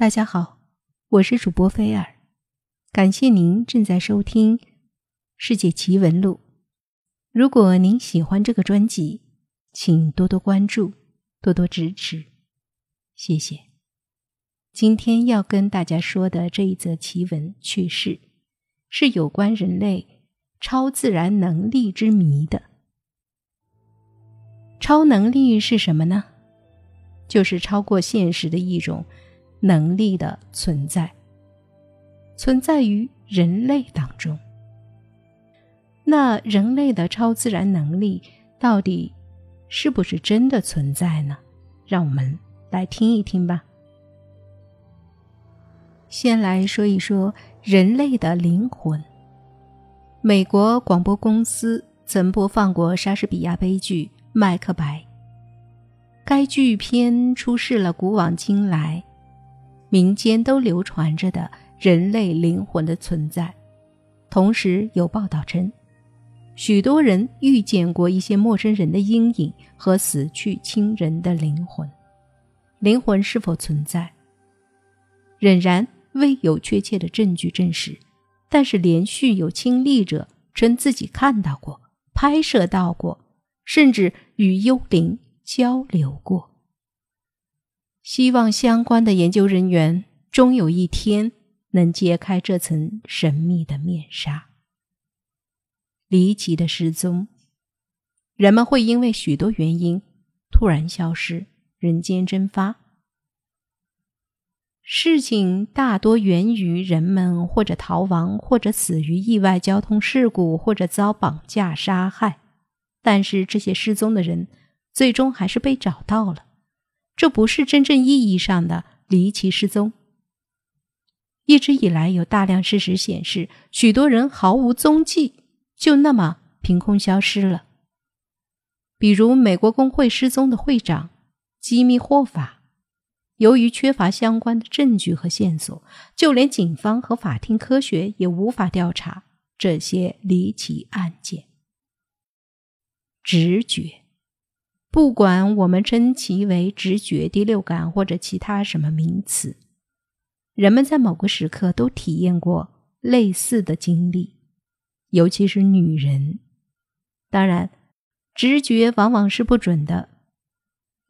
大家好，我是主播菲尔，感谢您正在收听《世界奇闻录》。如果您喜欢这个专辑，请多多关注，多多支持，谢谢。今天要跟大家说的这一则奇闻趣事，是有关人类超自然能力之谜的。超能力是什么呢？就是超过现实的一种。能力的存在，存在于人类当中。那人类的超自然能力到底是不是真的存在呢？让我们来听一听吧。先来说一说人类的灵魂。美国广播公司曾播放过莎士比亚悲剧《麦克白》，该剧片出示了古往今来。民间都流传着的人类灵魂的存在，同时有报道称，许多人遇见过一些陌生人的阴影和死去亲人的灵魂。灵魂是否存在，仍然未有确切的证据证实，但是连续有亲历者称自己看到过、拍摄到过，甚至与幽灵交流过。希望相关的研究人员终有一天能揭开这层神秘的面纱。离奇的失踪，人们会因为许多原因突然消失，人间蒸发。事情大多源于人们或者逃亡，或者死于意外交通事故，或者遭绑架杀害。但是这些失踪的人最终还是被找到了。这不是真正意义上的离奇失踪。一直以来，有大量事实显示，许多人毫无踪迹，就那么凭空消失了。比如，美国工会失踪的会长吉米·霍法，由于缺乏相关的证据和线索，就连警方和法庭科学也无法调查这些离奇案件。直觉。不管我们称其为直觉、第六感或者其他什么名词，人们在某个时刻都体验过类似的经历，尤其是女人。当然，直觉往往是不准的。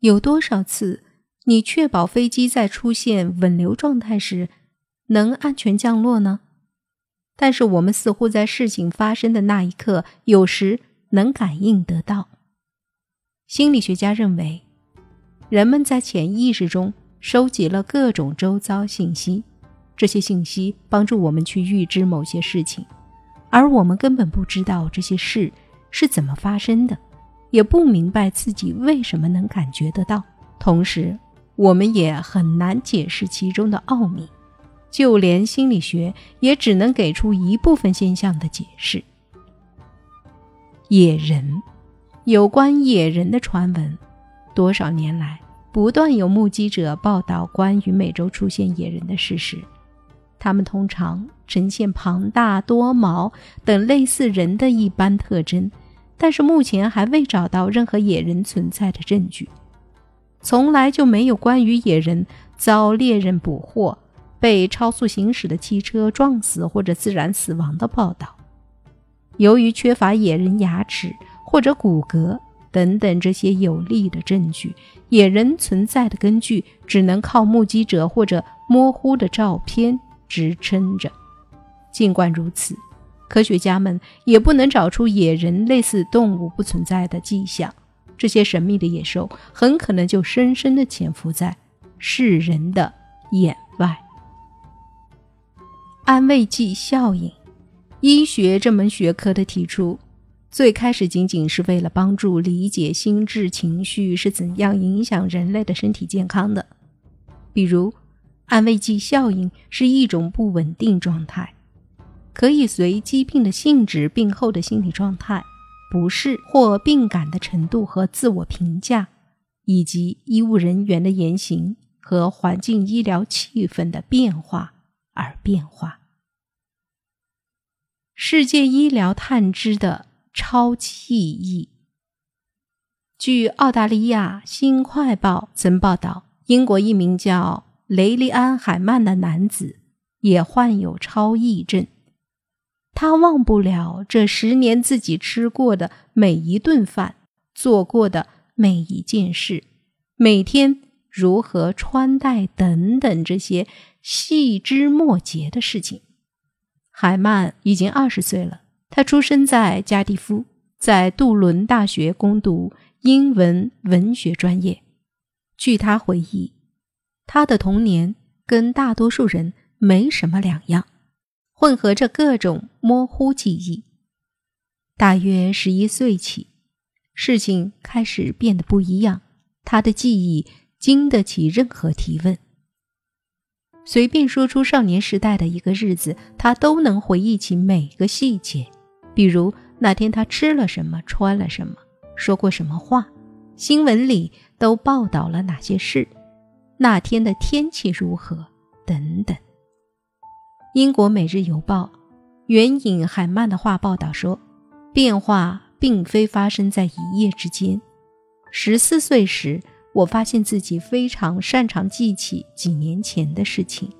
有多少次，你确保飞机在出现稳流状态时能安全降落呢？但是我们似乎在事情发生的那一刻，有时能感应得到。心理学家认为，人们在潜意识中收集了各种周遭信息，这些信息帮助我们去预知某些事情，而我们根本不知道这些事是怎么发生的，也不明白自己为什么能感觉得到。同时，我们也很难解释其中的奥秘，就连心理学也只能给出一部分现象的解释。野人。有关野人的传闻，多少年来不断有目击者报道关于美洲出现野人的事实。他们通常呈现庞大、多毛等类似人的一般特征，但是目前还未找到任何野人存在的证据。从来就没有关于野人遭猎人捕获、被超速行驶的汽车撞死或者自然死亡的报道。由于缺乏野人牙齿。或者骨骼等等这些有力的证据，野人存在的根据只能靠目击者或者模糊的照片支撑着。尽管如此，科学家们也不能找出野人类似动物不存在的迹象。这些神秘的野兽很可能就深深地潜伏在世人的眼外。安慰剂效应，医学这门学科的提出。最开始仅仅是为了帮助理解心智情绪是怎样影响人类的身体健康的，比如，安慰剂效应是一种不稳定状态，可以随疾病的性质、病后的心理状态、不适或病感的程度和自我评价，以及医务人员的言行和环境医疗气氛的变化而变化。世界医疗探知的。超记忆。据澳大利亚《新快报》曾报道，英国一名叫雷利安·海曼的男子也患有超忆症。他忘不了这十年自己吃过的每一顿饭，做过的每一件事，每天如何穿戴等等这些细枝末节的事情。海曼已经二十岁了，他出生在加蒂夫，在杜伦大学攻读英文文学专业。据他回忆，他的童年跟大多数人没什么两样。混合着各种模糊记忆。大约十一岁起，事情开始变得不一样。他的记忆经得起任何提问。随便说出少年时代的一个日子，他都能回忆起每个细节。比如那天他吃了什么，穿了什么，说过什么话，新闻里都报道了哪些事，那天的天气如何，等等。英国《每日邮报》援引海曼的话报道说：“变化并非发生在一夜之间。十四岁时，我发现自己非常擅长记起几年前的事情。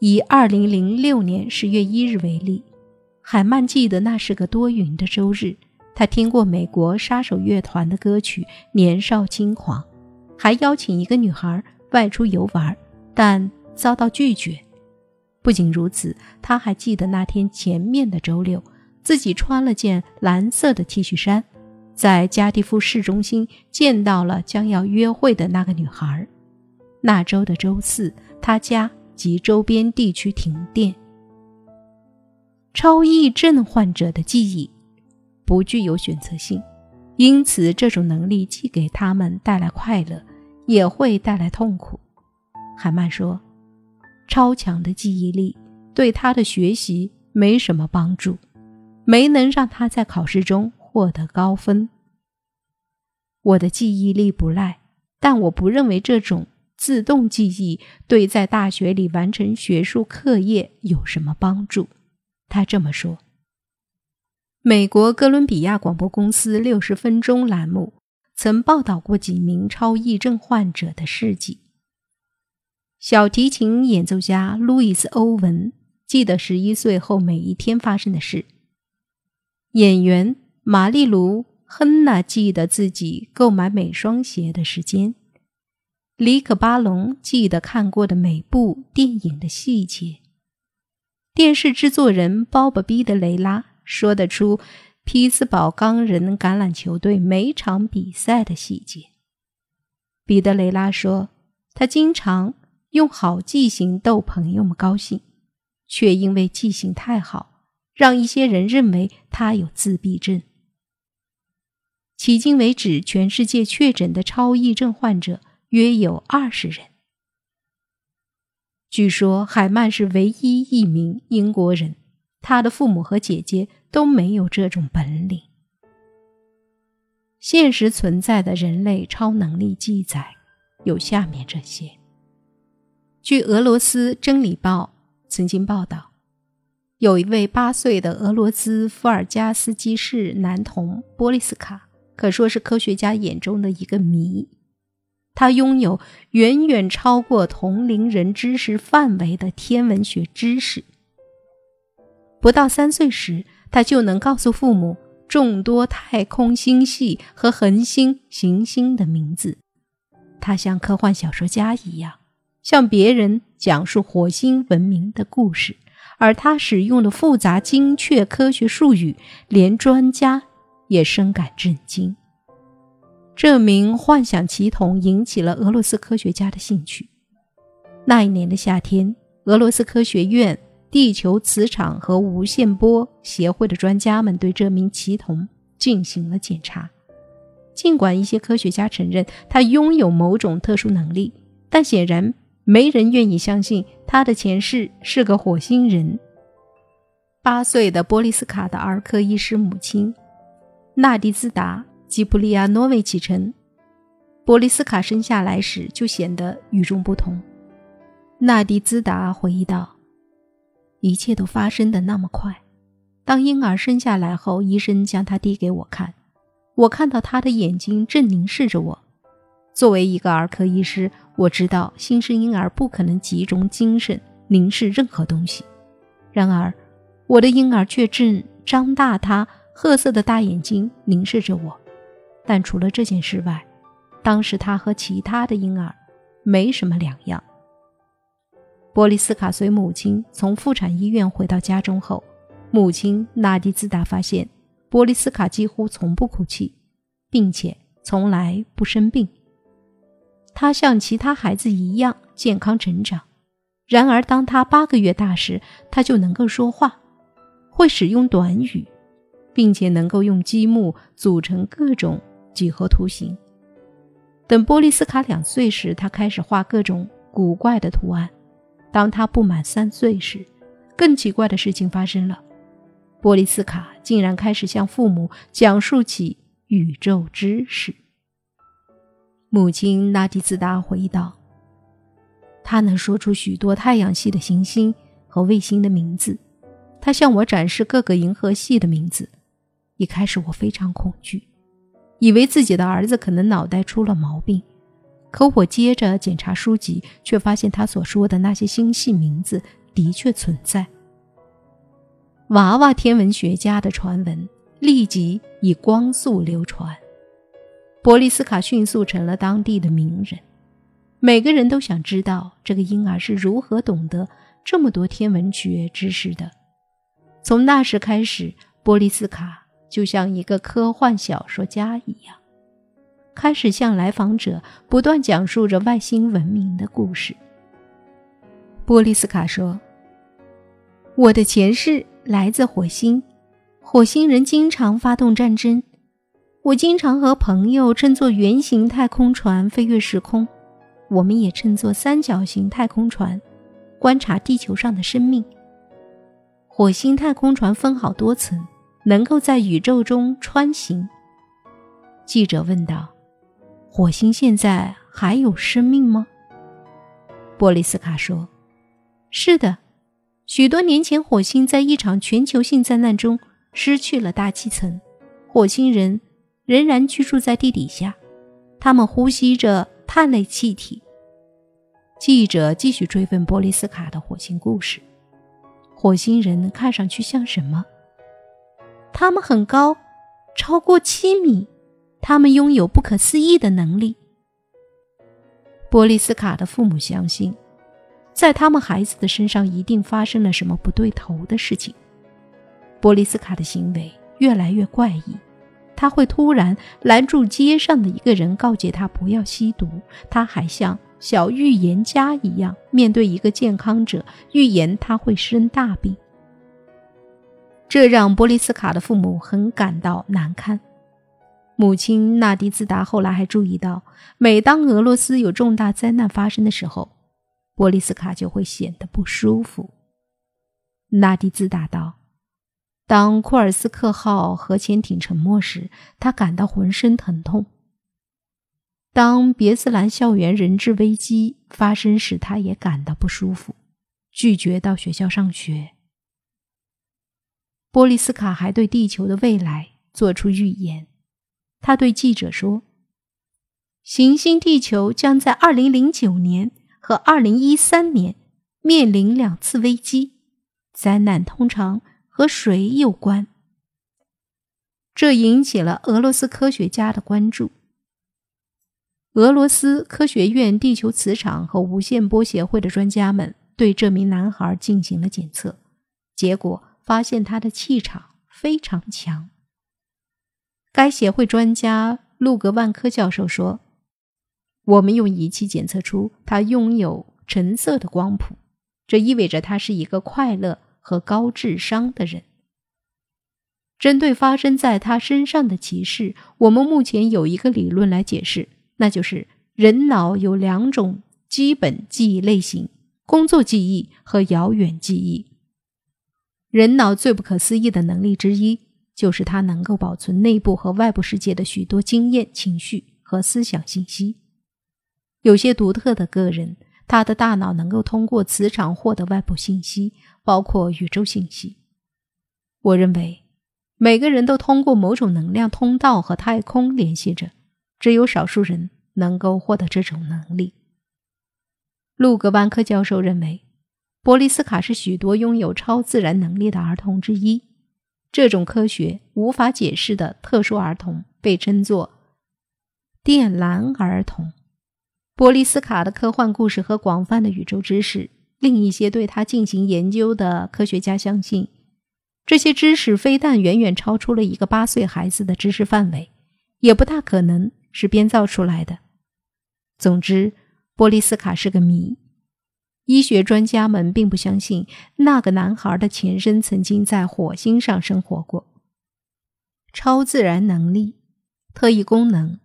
以二零零六年十月一日为例，海曼记得那是个多云的周日，他听过美国杀手乐团的歌曲《年少轻狂》，还邀请一个女孩外出游玩，但遭到拒绝。”不仅如此，他还记得那天前面的周六，自己穿了件蓝色的 T 恤衫，在加蒂夫市中心见到了将要约会的那个女孩。那周的周四，他家及周边地区停电。超忆症患者的记忆不具有选择性，因此这种能力既给他们带来快乐，也会带来痛苦。海曼说。超强的记忆力对他的学习没什么帮助，没能让他在考试中获得高分。我的记忆力不赖，但我不认为这种自动记忆对在大学里完成学术课业有什么帮助。他这么说。美国哥伦比亚广播公司六十分钟栏目曾报道过几名超忆症患者的事迹。小提琴演奏家路易斯·欧文记得十一岁后每一天发生的事。演员玛丽卢·亨娜记得自己购买每双鞋的时间。里克·巴隆记得看过的每部电影的细节。电视制作人鲍勃·毕德雷拉说得出匹兹堡钢人橄榄球队每场比赛的细节。彼得雷拉说，他经常。用好记性逗朋友们高兴，却因为记性太好，让一些人认为他有自闭症。迄今为止，全世界确诊的超忆症患者约有二十人。据说海曼是唯一一名英国人，他的父母和姐姐都没有这种本领。现实存在的人类超能力记载有下面这些。据俄罗斯《真理报》曾经报道，有一位八岁的俄罗斯伏尔加斯基市男童波利斯卡，可说是科学家眼中的一个谜。他拥有远远超过同龄人知识范围的天文学知识。不到三岁时，他就能告诉父母众多太空星系和恒星、行星的名字。他像科幻小说家一样。向别人讲述火星文明的故事，而他使用的复杂精确科学术语，连专家也深感震惊。这名幻想奇童引起了俄罗斯科学家的兴趣。那一年的夏天，俄罗斯科学院地球磁场和无线波协会的专家们对这名奇童进行了检查。尽管一些科学家承认他拥有某种特殊能力，但显然。没人愿意相信他的前世是个火星人。八岁的波利斯卡的儿科医师母亲纳迪兹达·吉普利亚诺维奇称，波利斯卡生下来时就显得与众不同。纳迪兹达回忆道：“一切都发生的那么快。当婴儿生下来后，医生将他递给我看，我看到他的眼睛正凝视着我。作为一个儿科医师。”我知道新生婴儿不可能集中精神凝视任何东西，然而我的婴儿却正张大他褐色的大眼睛凝视着我。但除了这件事外，当时他和其他的婴儿没什么两样。波利斯卡随母亲从妇产医院回到家中后，母亲纳迪兹达发现波利斯卡几乎从不哭泣，并且从来不生病。他像其他孩子一样健康成长。然而，当他八个月大时，他就能够说话，会使用短语，并且能够用积木组成各种几何图形。等波利斯卡两岁时，他开始画各种古怪的图案。当他不满三岁时，更奇怪的事情发生了：波利斯卡竟然开始向父母讲述起宇宙知识。母亲拉蒂兹达回忆道：“他能说出许多太阳系的行星和卫星的名字。他向我展示各个银河系的名字。一开始我非常恐惧，以为自己的儿子可能脑袋出了毛病。可我接着检查书籍，却发现他所说的那些星系名字的确存在。娃娃天文学家的传闻立即以光速流传。”波利斯卡迅速成了当地的名人，每个人都想知道这个婴儿是如何懂得这么多天文学知识的。从那时开始，波利斯卡就像一个科幻小说家一样，开始向来访者不断讲述着外星文明的故事。波利斯卡说：“我的前世来自火星，火星人经常发动战争。”我经常和朋友乘坐圆形太空船飞越时空，我们也乘坐三角形太空船，观察地球上的生命。火星太空船分好多层，能够在宇宙中穿行。记者问道：“火星现在还有生命吗？”波利斯卡说：“是的，许多年前火星在一场全球性灾难中失去了大气层，火星人。”仍然居住在地底下，他们呼吸着碳类气体。记者继续追问波利斯卡的火星故事：火星人看上去像什么？他们很高，超过七米。他们拥有不可思议的能力。波利斯卡的父母相信，在他们孩子的身上一定发生了什么不对头的事情。波利斯卡的行为越来越怪异。他会突然拦住街上的一个人，告诫他不要吸毒。他还像小预言家一样，面对一个健康者预言他会生大病。这让波利斯卡的父母很感到难堪。母亲纳迪兹达后来还注意到，每当俄罗斯有重大灾难发生的时候，波利斯卡就会显得不舒服。纳迪兹达道。当库尔斯克号核潜艇沉没时，他感到浑身疼痛。当别斯兰校园人质危机发生时，他也感到不舒服，拒绝到学校上学。波利斯卡还对地球的未来做出预言。他对记者说：“行星地球将在2009年和2013年面临两次危机，灾难通常。”和水有关，这引起了俄罗斯科学家的关注。俄罗斯科学院地球磁场和无线波协会的专家们对这名男孩进行了检测，结果发现他的气场非常强。该协会专家路格万科教授说：“我们用仪器检测出他拥有橙色的光谱，这意味着他是一个快乐。”和高智商的人，针对发生在他身上的歧视，我们目前有一个理论来解释，那就是人脑有两种基本记忆类型：工作记忆和遥远记忆。人脑最不可思议的能力之一，就是它能够保存内部和外部世界的许多经验、情绪和思想信息。有些独特的个人。他的大脑能够通过磁场获得外部信息，包括宇宙信息。我认为，每个人都通过某种能量通道和太空联系着，只有少数人能够获得这种能力。路格班科教授认为，波利斯卡是许多拥有超自然能力的儿童之一。这种科学无法解释的特殊儿童被称作“电缆儿童”。波利斯卡的科幻故事和广泛的宇宙知识，令一些对他进行研究的科学家相信，这些知识非但远远超出了一个八岁孩子的知识范围，也不大可能是编造出来的。总之，波利斯卡是个谜。医学专家们并不相信那个男孩的前身曾经在火星上生活过。超自然能力、特异功能、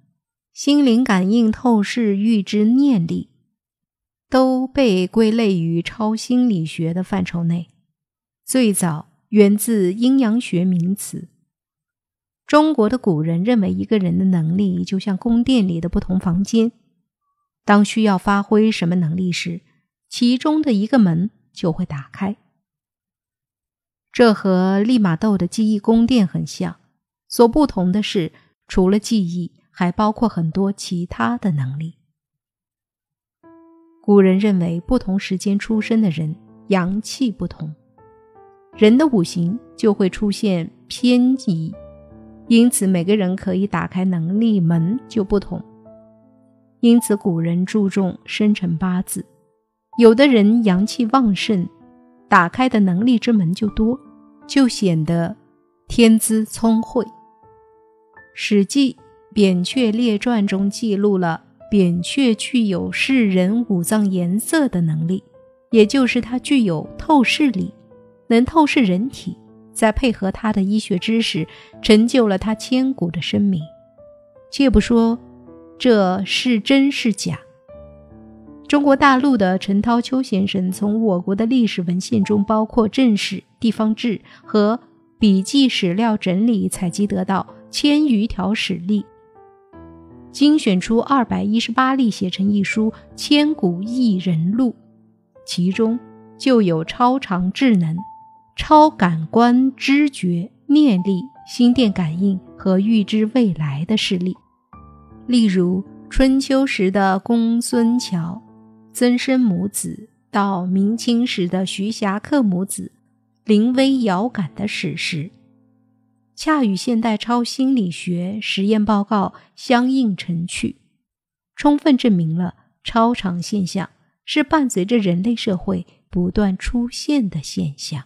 心灵感应、透视、预知、念力，都被归类于超心理学的范畴内。最早源自阴阳学名词。中国的古人认为，一个人的能力就像宫殿里的不同房间，当需要发挥什么能力时。其中的一个门就会打开，这和利玛窦的记忆宫殿很像。所不同的是，除了记忆，还包括很多其他的能力。古人认为，不同时间出生的人阳气不同，人的五行就会出现偏移，因此每个人可以打开能力门就不同。因此，古人注重生辰八字。有的人阳气旺盛，打开的能力之门就多，就显得天资聪慧。《史记·扁鹊列传》中记录了扁鹊具有视人五脏颜色的能力，也就是他具有透视力，能透视人体。再配合他的医学知识，成就了他千古的声名。且不说这是真是假。中国大陆的陈涛秋先生从我国的历史文献中，包括正史、地方志和笔记史料整理采集得到千余条史例，精选出二百一十八例，写成一书《千古异人录》，其中就有超常智能、超感官知觉、念力、心电感应和预知未来的事例，例如春秋时的公孙乔。曾参母子到明清时的徐霞客母子临危遥感的史实，恰与现代超心理学实验报告相映成趣，充分证明了超常现象是伴随着人类社会不断出现的现象。